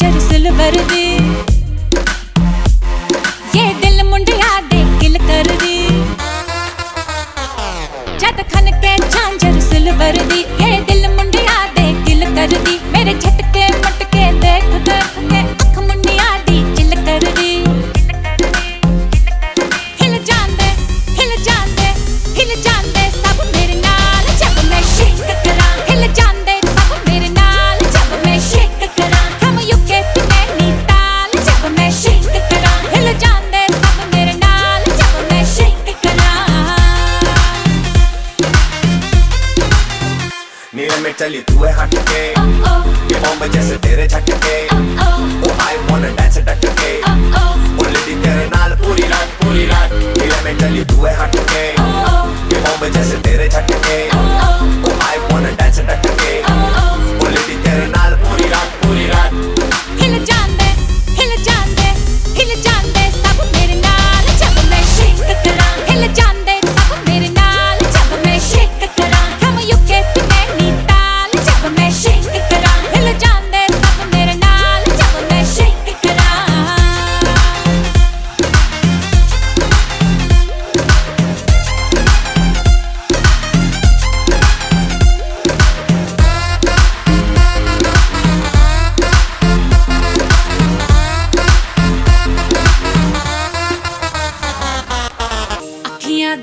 Picture silver दी ये दिल मुंडिया दे किल कर दी जद खन के झांझर सिल्वर दी ये दिल मुंडिया दे किल कर दी मेरे झटके मटके देख देख के अख मुंडिया दी चिल कर दी हिल जांदे हिल जांदे हिल जांदे सब में चली तू है हट ये बॉम्ब जैसे तेरे झटके आई wanna dance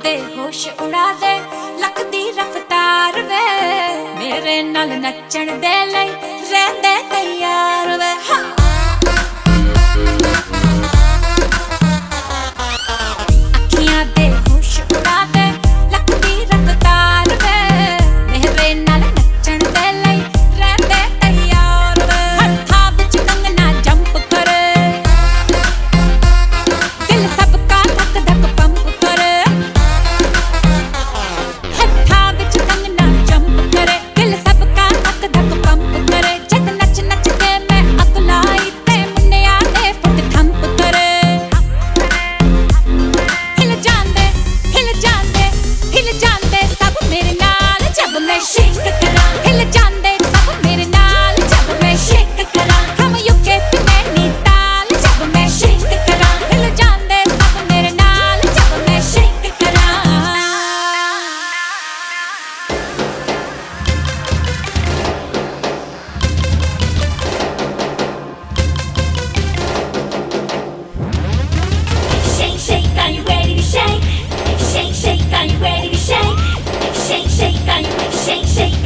ਅੱਖੀਆਂ ਦੇ ਹੋਸ਼ ਉਡਾ ਦੇ ਲੱਖ ਦੀ ਰਫਤਾਰ ਵੇ। ਮੇਰੇ ਨਾਲ ਨੱਚਣ ਦੇ ਲਈ ਰਹਿੰਦੇ ਤਿਆਰ ਵੇ। ਹਾਂ! shake, shake.